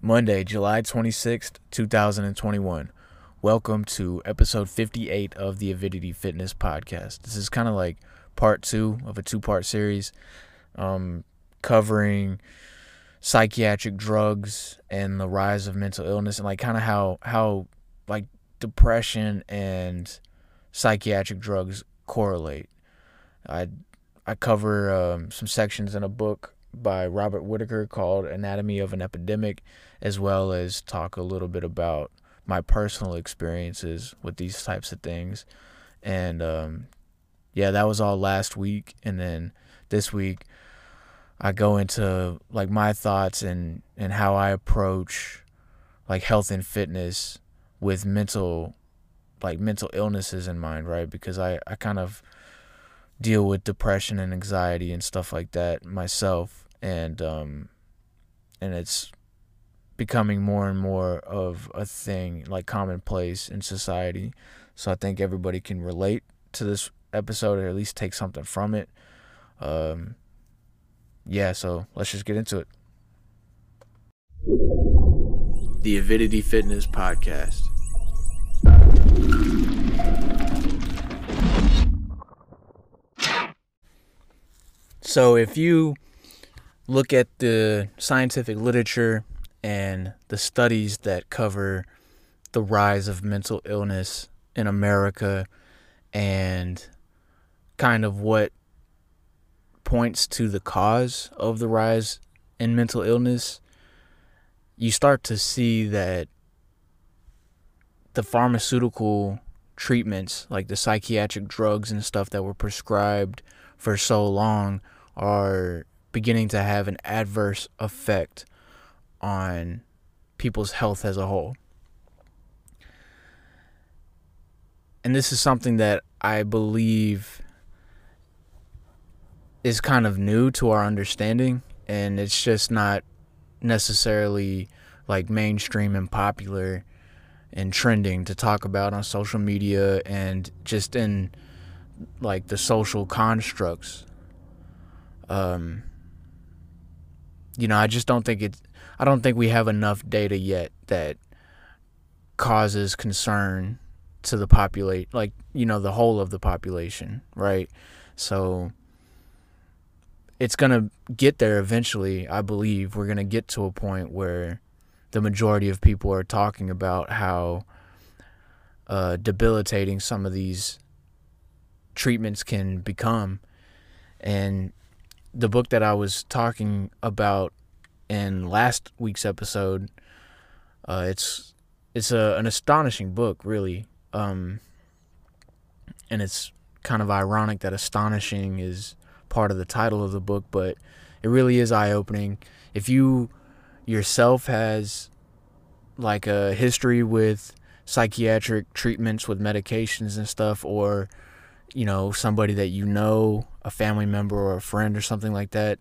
Monday, July 26th, 2021. Welcome to episode 58 of the Avidity Fitness Podcast. This is kind of like part two of a two part series um, covering psychiatric drugs and the rise of mental illness and like kind of how, how like depression and psychiatric drugs correlate. I, I cover um, some sections in a book by Robert Whitaker called Anatomy of an Epidemic, as well as talk a little bit about my personal experiences with these types of things. And um, yeah, that was all last week. And then this week, I go into like my thoughts and, and how I approach like health and fitness with mental like mental illnesses in mind, right? Because I, I kind of deal with depression and anxiety and stuff like that myself and um and it's becoming more and more of a thing like commonplace in society. So i think everybody can relate to this episode or at least take something from it. Um yeah so let's just get into it. The avidity fitness podcast. So if you look at the scientific literature and the studies that cover the rise of mental illness in America and kind of what points to the cause of the rise in mental illness, you start to see that the pharmaceutical treatments, like the psychiatric drugs and stuff that were prescribed for so long, are beginning to have an adverse effect on people's health as a whole. And this is something that I believe is kind of new to our understanding, and it's just not necessarily like mainstream and popular and trending to talk about on social media and just in like the social constructs um, you know, I just don't think it's, I don't think we have enough data yet that causes concern to the populate, like you know, the whole of the population, right? So it's gonna get there eventually. I believe we're gonna get to a point where the majority of people are talking about how uh, debilitating some of these treatments can become, and the book that I was talking about in last week's episode, uh, it's it's a, an astonishing book, really, um, and it's kind of ironic that astonishing is part of the title of the book, but it really is eye opening. If you yourself has like a history with psychiatric treatments with medications and stuff, or you know somebody that you know a family member or a friend or something like that,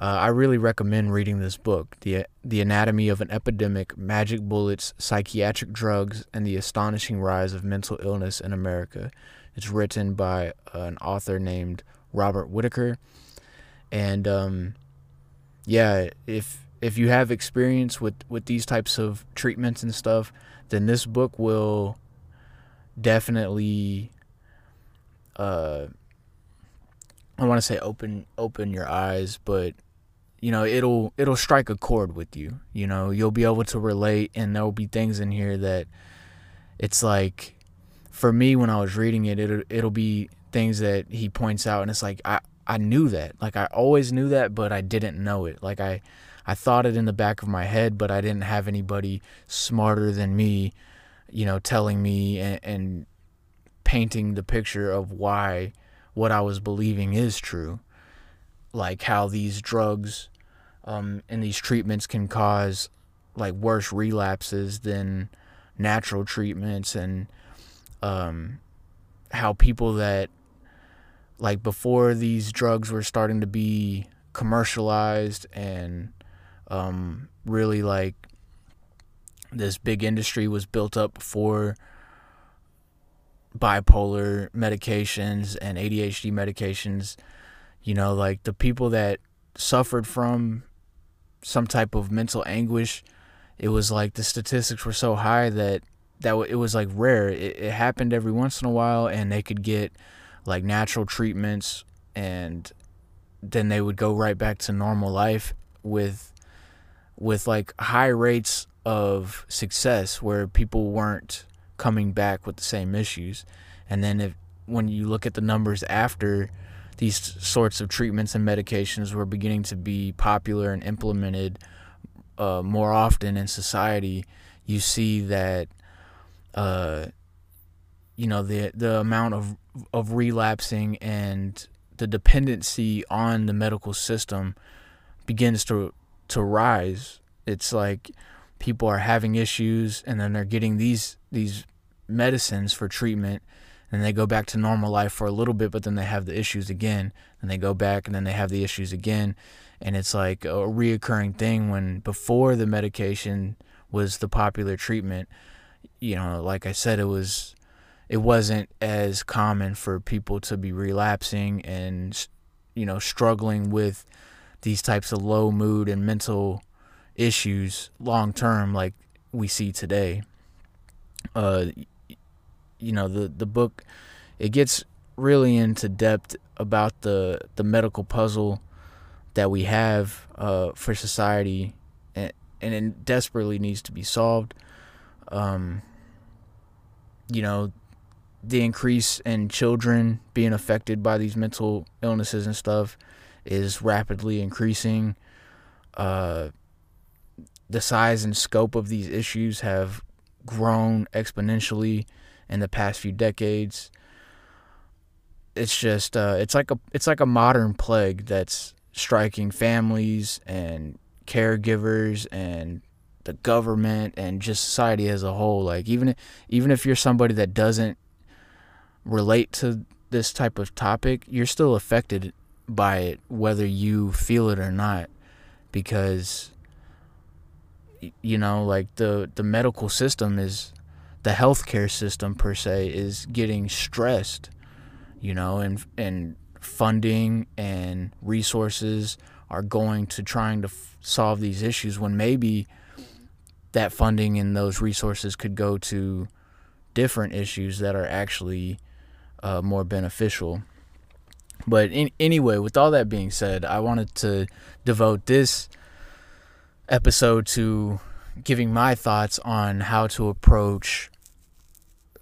uh, I really recommend reading this book, the the Anatomy of an Epidemic: Magic Bullets, Psychiatric Drugs, and the Astonishing Rise of Mental Illness in America. It's written by an author named Robert Whitaker, and um, yeah, if if you have experience with with these types of treatments and stuff, then this book will definitely uh, I want to say open open your eyes, but you know it'll it'll strike a chord with you. You know you'll be able to relate, and there'll be things in here that it's like for me when I was reading it, it'll it'll be things that he points out, and it's like I I knew that, like I always knew that, but I didn't know it. Like I I thought it in the back of my head, but I didn't have anybody smarter than me, you know, telling me and, and painting the picture of why what I was believing is true. Like how these drugs um, and these treatments can cause like worse relapses than natural treatments and um, how people that like before these drugs were starting to be commercialized and um, really like this big industry was built up before bipolar medications and ADHD medications, you know, like the people that suffered from some type of mental anguish, it was like the statistics were so high that that it was like rare. It, it happened every once in a while, and they could get like natural treatments, and then they would go right back to normal life with with like high rates of success where people weren't coming back with the same issues. And then if when you look at the numbers after these sorts of treatments and medications were beginning to be popular and implemented uh, more often in society, you see that uh, you know the the amount of of relapsing and the dependency on the medical system begins to to rise. It's like people are having issues and then they're getting these these medicines for treatment and they go back to normal life for a little bit but then they have the issues again and they go back and then they have the issues again. And it's like a reoccurring thing when before the medication was the popular treatment you know like i said it was it wasn't as common for people to be relapsing and you know struggling with these types of low mood and mental issues long term like we see today uh you know the the book it gets really into depth about the the medical puzzle that we have uh, for society, and, and it desperately needs to be solved. Um, you know, the increase in children being affected by these mental illnesses and stuff is rapidly increasing. Uh, the size and scope of these issues have grown exponentially in the past few decades. It's just uh, it's like a it's like a modern plague that's striking families and caregivers and the government and just society as a whole. Like even even if you're somebody that doesn't relate to this type of topic, you're still affected by it whether you feel it or not because you know like the the medical system is the healthcare system per se is getting stressed you know and and funding and resources are going to trying to f- solve these issues when maybe that funding and those resources could go to different issues that are actually uh, more beneficial. But in, anyway, with all that being said, I wanted to devote this episode to giving my thoughts on how to approach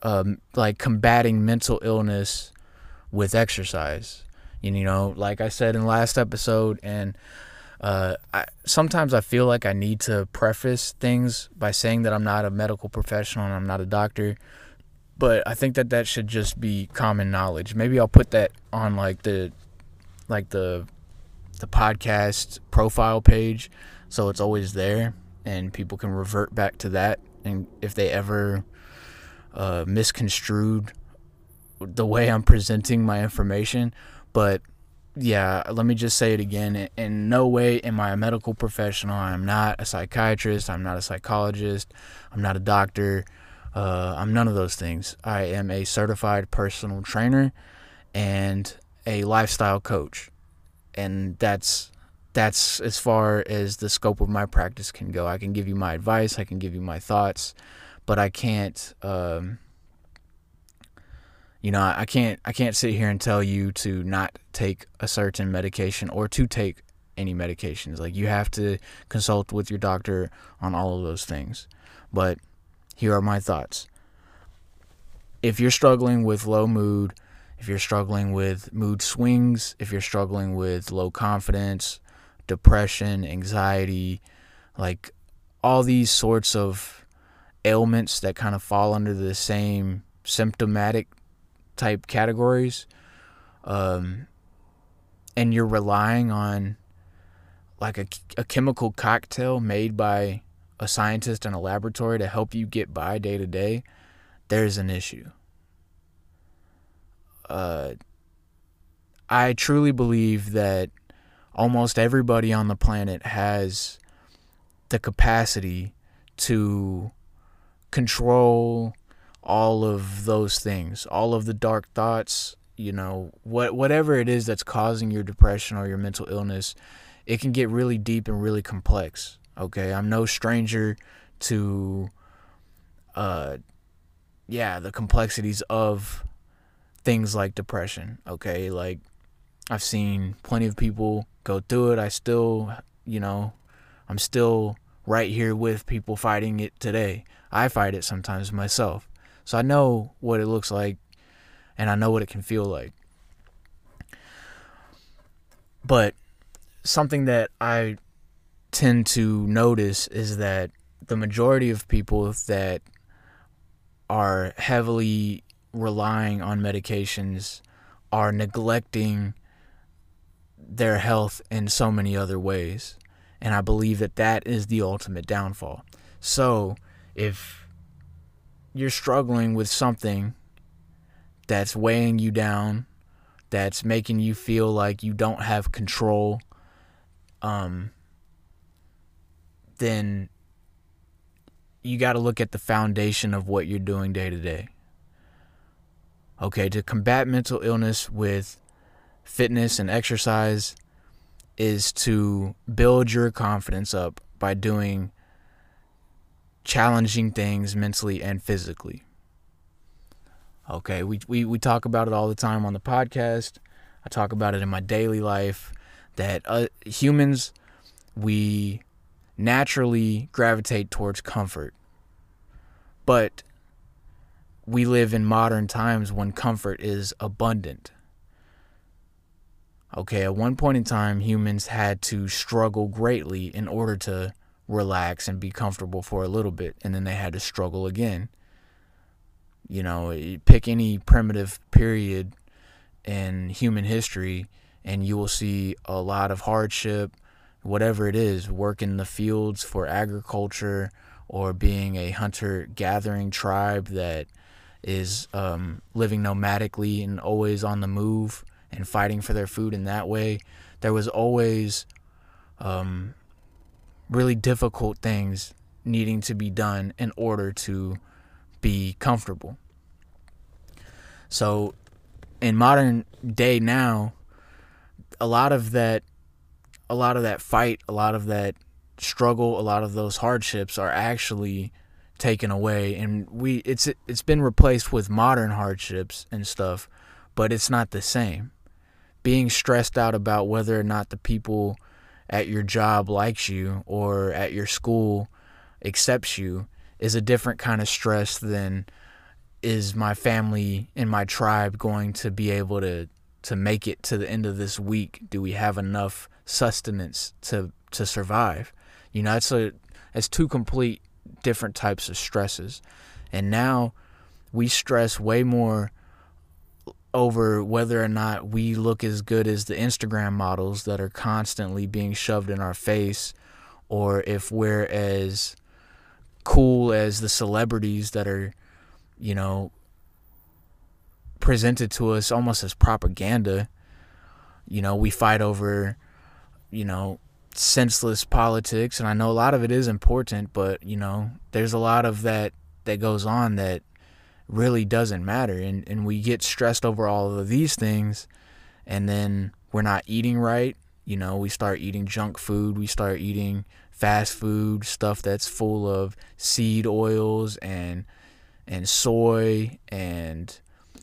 um, like combating mental illness with exercise. And, you know, like I said in last episode, and uh, I, sometimes I feel like I need to preface things by saying that I'm not a medical professional and I'm not a doctor. But I think that that should just be common knowledge. Maybe I'll put that on like the, like the, the podcast profile page, so it's always there, and people can revert back to that. And if they ever uh, misconstrued the way I'm presenting my information, but yeah, let me just say it again. In no way am I a medical professional. I'm not a psychiatrist. I'm not a psychologist. I'm not a doctor. Uh, I'm none of those things. I am a certified personal trainer and a lifestyle coach, and that's that's as far as the scope of my practice can go. I can give you my advice. I can give you my thoughts, but I can't. Um, you know i can't i can't sit here and tell you to not take a certain medication or to take any medications like you have to consult with your doctor on all of those things but here are my thoughts if you're struggling with low mood if you're struggling with mood swings if you're struggling with low confidence depression anxiety like all these sorts of ailments that kind of fall under the same symptomatic type categories, um, and you're relying on like a, a chemical cocktail made by a scientist in a laboratory to help you get by day to day, there's an issue. Uh, I truly believe that almost everybody on the planet has the capacity to control all of those things, all of the dark thoughts, you know, what whatever it is that's causing your depression or your mental illness, it can get really deep and really complex. Okay, I'm no stranger to uh yeah, the complexities of things like depression, okay? Like I've seen plenty of people go through it. I still, you know, I'm still right here with people fighting it today. I fight it sometimes myself. So I know what it looks like and I know what it can feel like. But something that I tend to notice is that the majority of people that are heavily relying on medications are neglecting their health in so many other ways. And I believe that that is the ultimate downfall. So, if you're struggling with something that's weighing you down, that's making you feel like you don't have control, um, then you got to look at the foundation of what you're doing day to day. Okay, to combat mental illness with fitness and exercise is to build your confidence up by doing challenging things mentally and physically. Okay, we, we, we talk about it all the time on the podcast. I talk about it in my daily life that uh, humans, we naturally gravitate towards comfort. But we live in modern times when comfort is abundant. Okay, at one point in time, humans had to struggle greatly in order to relax and be comfortable for a little bit, and then they had to struggle again. You know, pick any primitive period in human history, and you will see a lot of hardship, whatever it is, work in the fields for agriculture or being a hunter gathering tribe that is um, living nomadically and always on the move and fighting for their food in that way. There was always um, really difficult things needing to be done in order to be comfortable. So, in modern day now, a lot of that a lot of that fight, a lot of that struggle, a lot of those hardships are actually taken away and we it's it's been replaced with modern hardships and stuff, but it's not the same. Being stressed out about whether or not the people at your job likes you or at your school accepts you is a different kind of stress than is my family and my tribe going to be able to to make it to the end of this week? Do we have enough sustenance to to survive? You know, it's a it's two complete different types of stresses. And now we stress way more over whether or not we look as good as the Instagram models that are constantly being shoved in our face or if we're as cool as the celebrities that are, you know, presented to us almost as propaganda. You know, we fight over, you know, senseless politics, and I know a lot of it is important, but you know, there's a lot of that that goes on that really doesn't matter, and and we get stressed over all of these things, and then we're not eating right. You know, we start eating junk food, we start eating fast food stuff that's full of seed oils and and soy and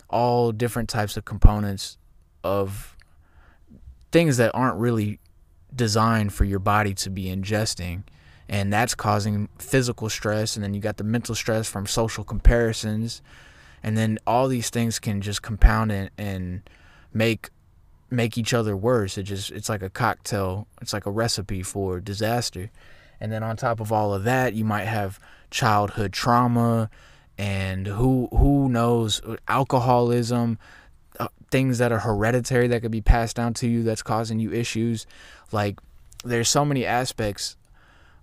all different types of components of things that aren't really designed for your body to be ingesting and that's causing physical stress and then you got the mental stress from social comparisons and then all these things can just compound and, and make make each other worse. It just it's like a cocktail. It's like a recipe for disaster. And then on top of all of that you might have childhood trauma and who who knows alcoholism uh, things that are hereditary that could be passed down to you that's causing you issues. Like there's so many aspects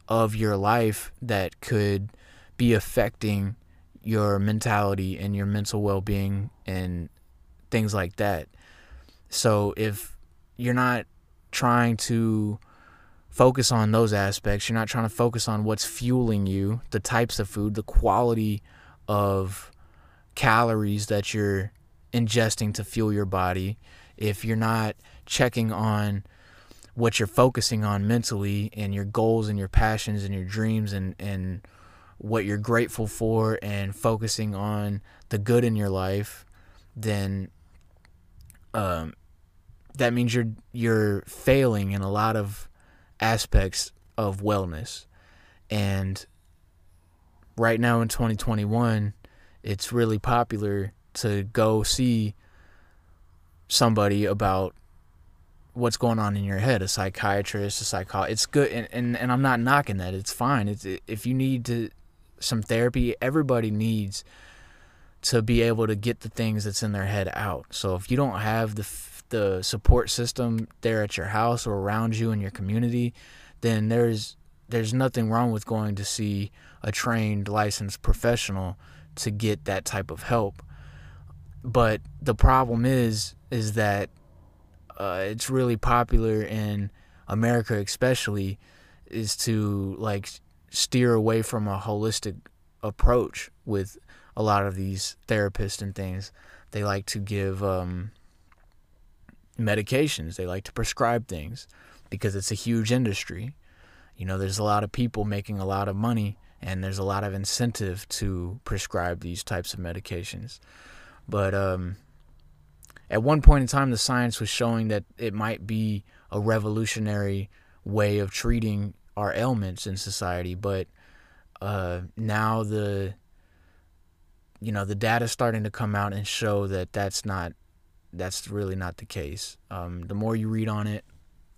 of your life that could be affecting your mentality and your mental well-being and things like that. So if you're not trying to focus on those aspects you're not trying to focus on what's fueling you the types of food the quality of calories that you're ingesting to fuel your body, if you're not checking on what you're focusing on mentally and your goals and your passions and your dreams and, and what you're grateful for and focusing on the good in your life, then um, that means you're you're failing in a lot of aspects of wellness. And right now in 2021, it's really popular to go see somebody about what's going on in your head a psychiatrist a psychologist it's good and, and, and i'm not knocking that it's fine it's if you need to some therapy everybody needs to be able to get the things that's in their head out. So if you don't have the the support system there at your house or around you in your community then there's there's nothing wrong with going to see a trained licensed professional to get that type of help but the problem is is that uh, it's really popular in America, especially, is to like steer away from a holistic approach with a lot of these therapists and things. They like to give um, medications. They like to prescribe things because it's a huge industry. You know, there's a lot of people making a lot of money, and there's a lot of incentive to prescribe these types of medications. But um, at one point in time, the science was showing that it might be a revolutionary way of treating our ailments in society. But uh, now the you know the data is starting to come out and show that that's not that's really not the case. Um, the more you read on it,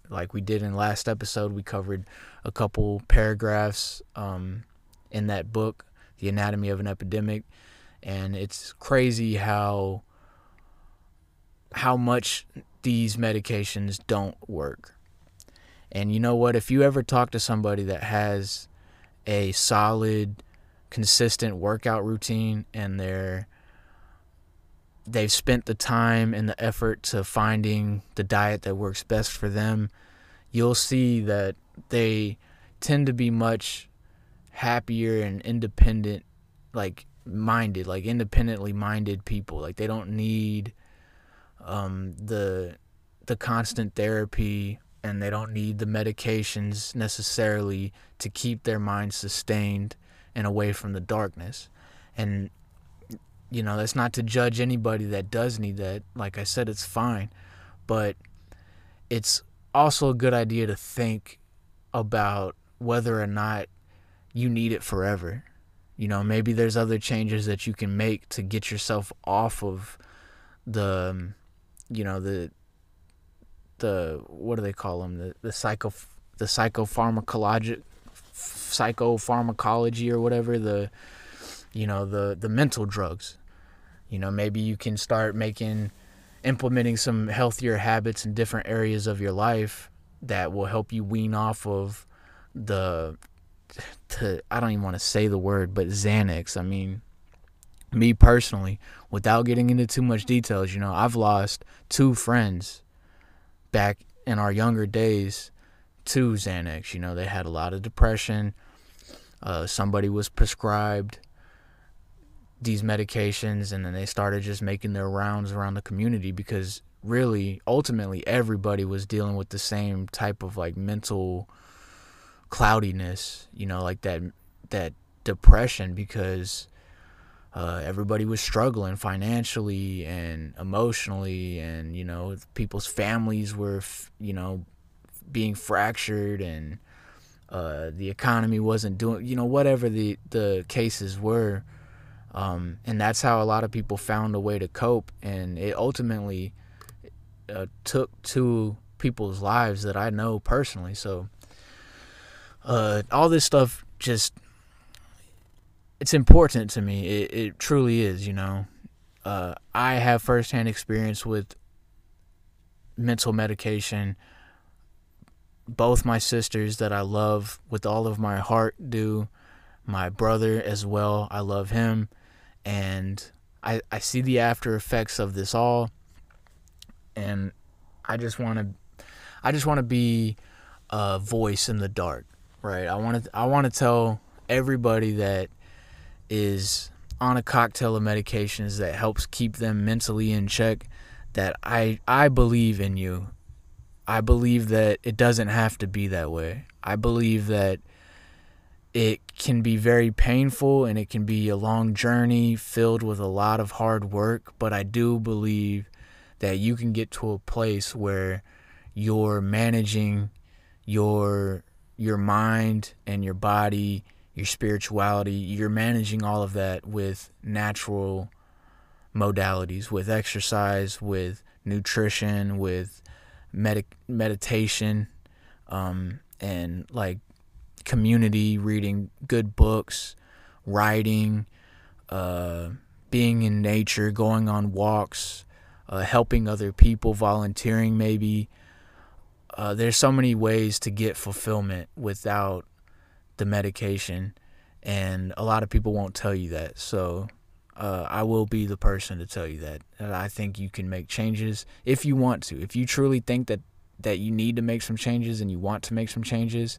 like we did in last episode, we covered a couple paragraphs um, in that book, The Anatomy of an Epidemic, and it's crazy how how much these medications don't work. And you know what? If you ever talk to somebody that has a solid, consistent workout routine and they're they've spent the time and the effort to finding the diet that works best for them, you'll see that they tend to be much happier and independent like minded, like independently minded people. Like they don't need um, the the constant therapy and they don't need the medications necessarily to keep their mind sustained and away from the darkness. And you know, that's not to judge anybody that does need that. Like I said, it's fine. But it's also a good idea to think about whether or not you need it forever. You know, maybe there's other changes that you can make to get yourself off of the um, you know the the what do they call them the the psycho the psychopharmacologic psychopharmacology or whatever the you know the the mental drugs. You know maybe you can start making implementing some healthier habits in different areas of your life that will help you wean off of the to I don't even want to say the word but Xanax I mean me personally, without getting into too much details, you know, I've lost two friends back in our younger days to Xanax. You know, they had a lot of depression. Uh, somebody was prescribed these medications, and then they started just making their rounds around the community because really, ultimately, everybody was dealing with the same type of like mental cloudiness. You know, like that that depression because uh, everybody was struggling financially and emotionally, and you know, people's families were, you know, being fractured, and uh, the economy wasn't doing, you know, whatever the the cases were, um, and that's how a lot of people found a way to cope, and it ultimately uh, took two people's lives that I know personally. So, uh, all this stuff just it's important to me. It, it truly is, you know. Uh, I have firsthand experience with mental medication. Both my sisters that I love with all of my heart do. My brother as well. I love him. And I, I see the after effects of this all. And I just want to I just want to be a voice in the dark, right? I want to I want to tell everybody that is on a cocktail of medications that helps keep them mentally in check that I I believe in you. I believe that it doesn't have to be that way. I believe that it can be very painful and it can be a long journey filled with a lot of hard work, but I do believe that you can get to a place where you're managing your your mind and your body, your spirituality, you're managing all of that with natural modalities, with exercise, with nutrition, with med- meditation, um, and like community, reading good books, writing, uh, being in nature, going on walks, uh, helping other people, volunteering maybe. Uh, there's so many ways to get fulfillment without the medication, and a lot of people won't tell you that. So uh, I will be the person to tell you that. And I think you can make changes if you want to. If you truly think that that you need to make some changes and you want to make some changes,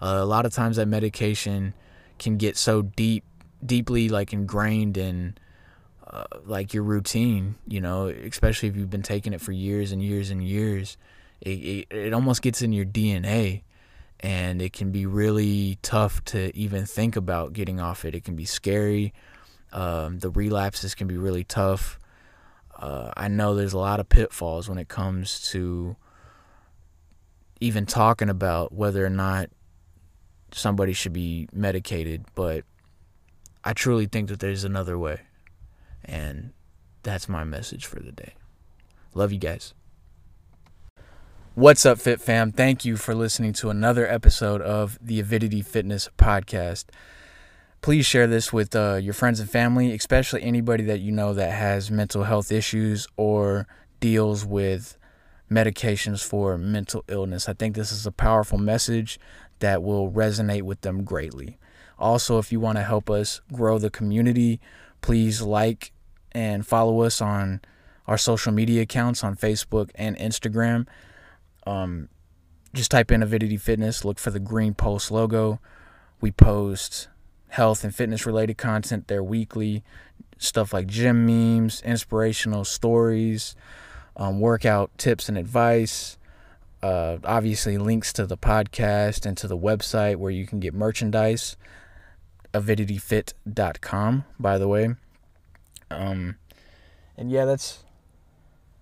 uh, a lot of times that medication can get so deep, deeply like ingrained in uh, like your routine. You know, especially if you've been taking it for years and years and years, it, it, it almost gets in your DNA. And it can be really tough to even think about getting off it. It can be scary um, the relapses can be really tough. Uh, I know there's a lot of pitfalls when it comes to even talking about whether or not somebody should be medicated, but I truly think that there's another way. And that's my message for the day. Love you guys. What's up, Fit Fam? Thank you for listening to another episode of the Avidity Fitness Podcast please share this with uh, your friends and family, especially anybody that you know that has mental health issues or deals with medications for mental illness. I think this is a powerful message that will resonate with them greatly. Also, if you want to help us grow the community, please like and follow us on our social media accounts on Facebook and Instagram. Um, just type in Avidity Fitness, look for the green post logo. We post health and fitness related content there weekly. Stuff like gym memes, inspirational stories, um, workout tips and advice. Uh, obviously, links to the podcast and to the website where you can get merchandise. avidityfit.com, by the way. Um, and yeah, that's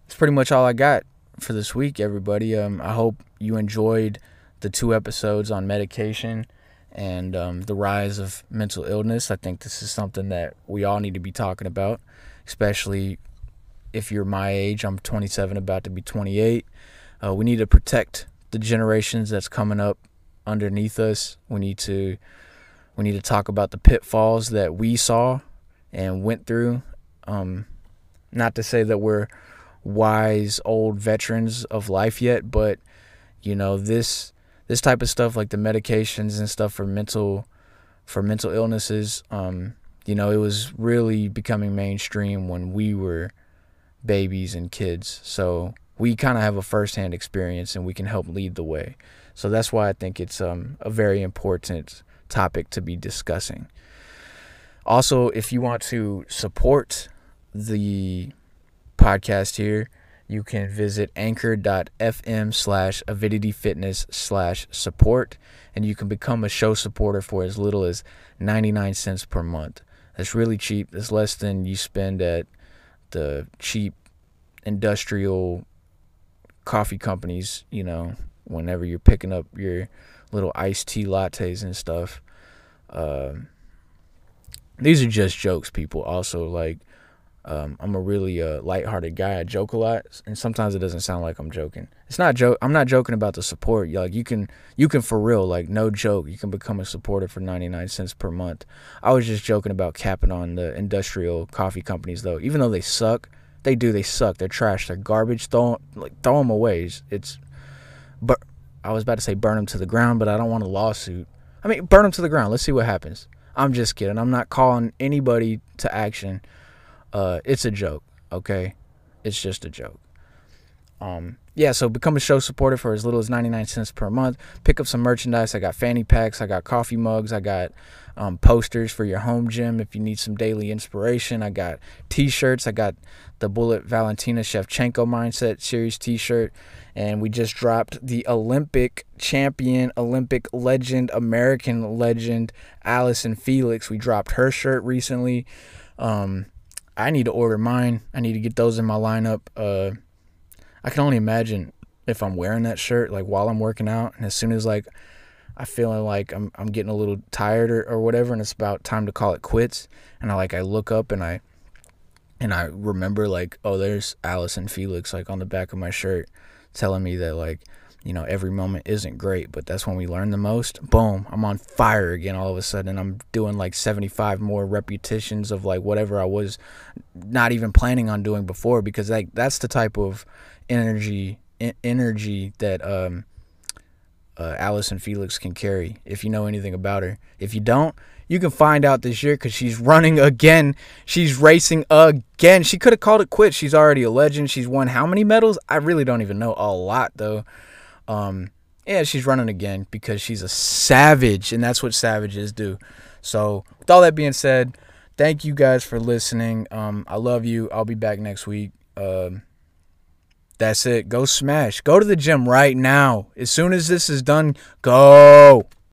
that's pretty much all I got for this week, everybody. Um, I hope you enjoyed the two episodes on medication and um, the rise of mental illness. I think this is something that we all need to be talking about, especially if you're my age. I'm 27, about to be 28. Uh, we need to protect the generations that's coming up underneath us. We need to we need to talk about the pitfalls that we saw and went through. Um, not to say that we're wise old veterans of life yet, but you know this this type of stuff like the medications and stuff for mental for mental illnesses um, you know it was really becoming mainstream when we were babies and kids. So we kind of have a firsthand experience and we can help lead the way. So that's why i think it's um, a very important topic to be discussing. Also if you want to support the podcast here you can visit anchor.fm slash avidity fitness slash support and you can become a show supporter for as little as 99 cents per month. That's really cheap. That's less than you spend at the cheap industrial coffee companies you know whenever you're picking up your little iced tea lattes and stuff. Um, these are just jokes people. Also like um, I'm a really uh, lighthearted guy. I joke a lot, and sometimes it doesn't sound like I'm joking. It's not joke. I'm not joking about the support. Like you can, you can for real, like no joke. You can become a supporter for 99 cents per month. I was just joking about capping on the industrial coffee companies, though. Even though they suck, they do. They suck. They're trash. They're garbage. Throw like throw them away. It's, it's but I was about to say burn them to the ground, but I don't want a lawsuit. I mean, burn them to the ground. Let's see what happens. I'm just kidding. I'm not calling anybody to action uh, it's a joke, okay? It's just a joke. Um, yeah, so become a show supporter for as little as 99 cents per month. Pick up some merchandise. I got fanny packs, I got coffee mugs, I got um, posters for your home gym if you need some daily inspiration. I got t shirts. I got the Bullet Valentina Shevchenko Mindset Series t shirt. And we just dropped the Olympic champion, Olympic legend, American legend, Allyson Felix. We dropped her shirt recently. Um, I need to order mine. I need to get those in my lineup. Uh, I can only imagine if I'm wearing that shirt like while I'm working out, and as soon as like I feeling like I'm I'm getting a little tired or, or whatever, and it's about time to call it quits, and I like I look up and I and I remember like oh there's Allyson Felix like on the back of my shirt, telling me that like you know every moment isn't great, but that's when we learn the most. Boom, I'm on fire again all of a sudden. I'm doing like 75 more repetitions of like whatever I was not even planning on doing before because like that's the type of energy energy that um, uh, Allyson Felix can carry. If you know anything about her, if you don't, you can find out this year because she's running again. She's racing again. She could have called it quits. She's already a legend. She's won how many medals? I really don't even know. A lot though. Um, yeah, she's running again because she's a savage, and that's what savages do. So, with all that being said, thank you guys for listening. Um, I love you. I'll be back next week. Um, that's it. Go smash. Go to the gym right now. As soon as this is done, go.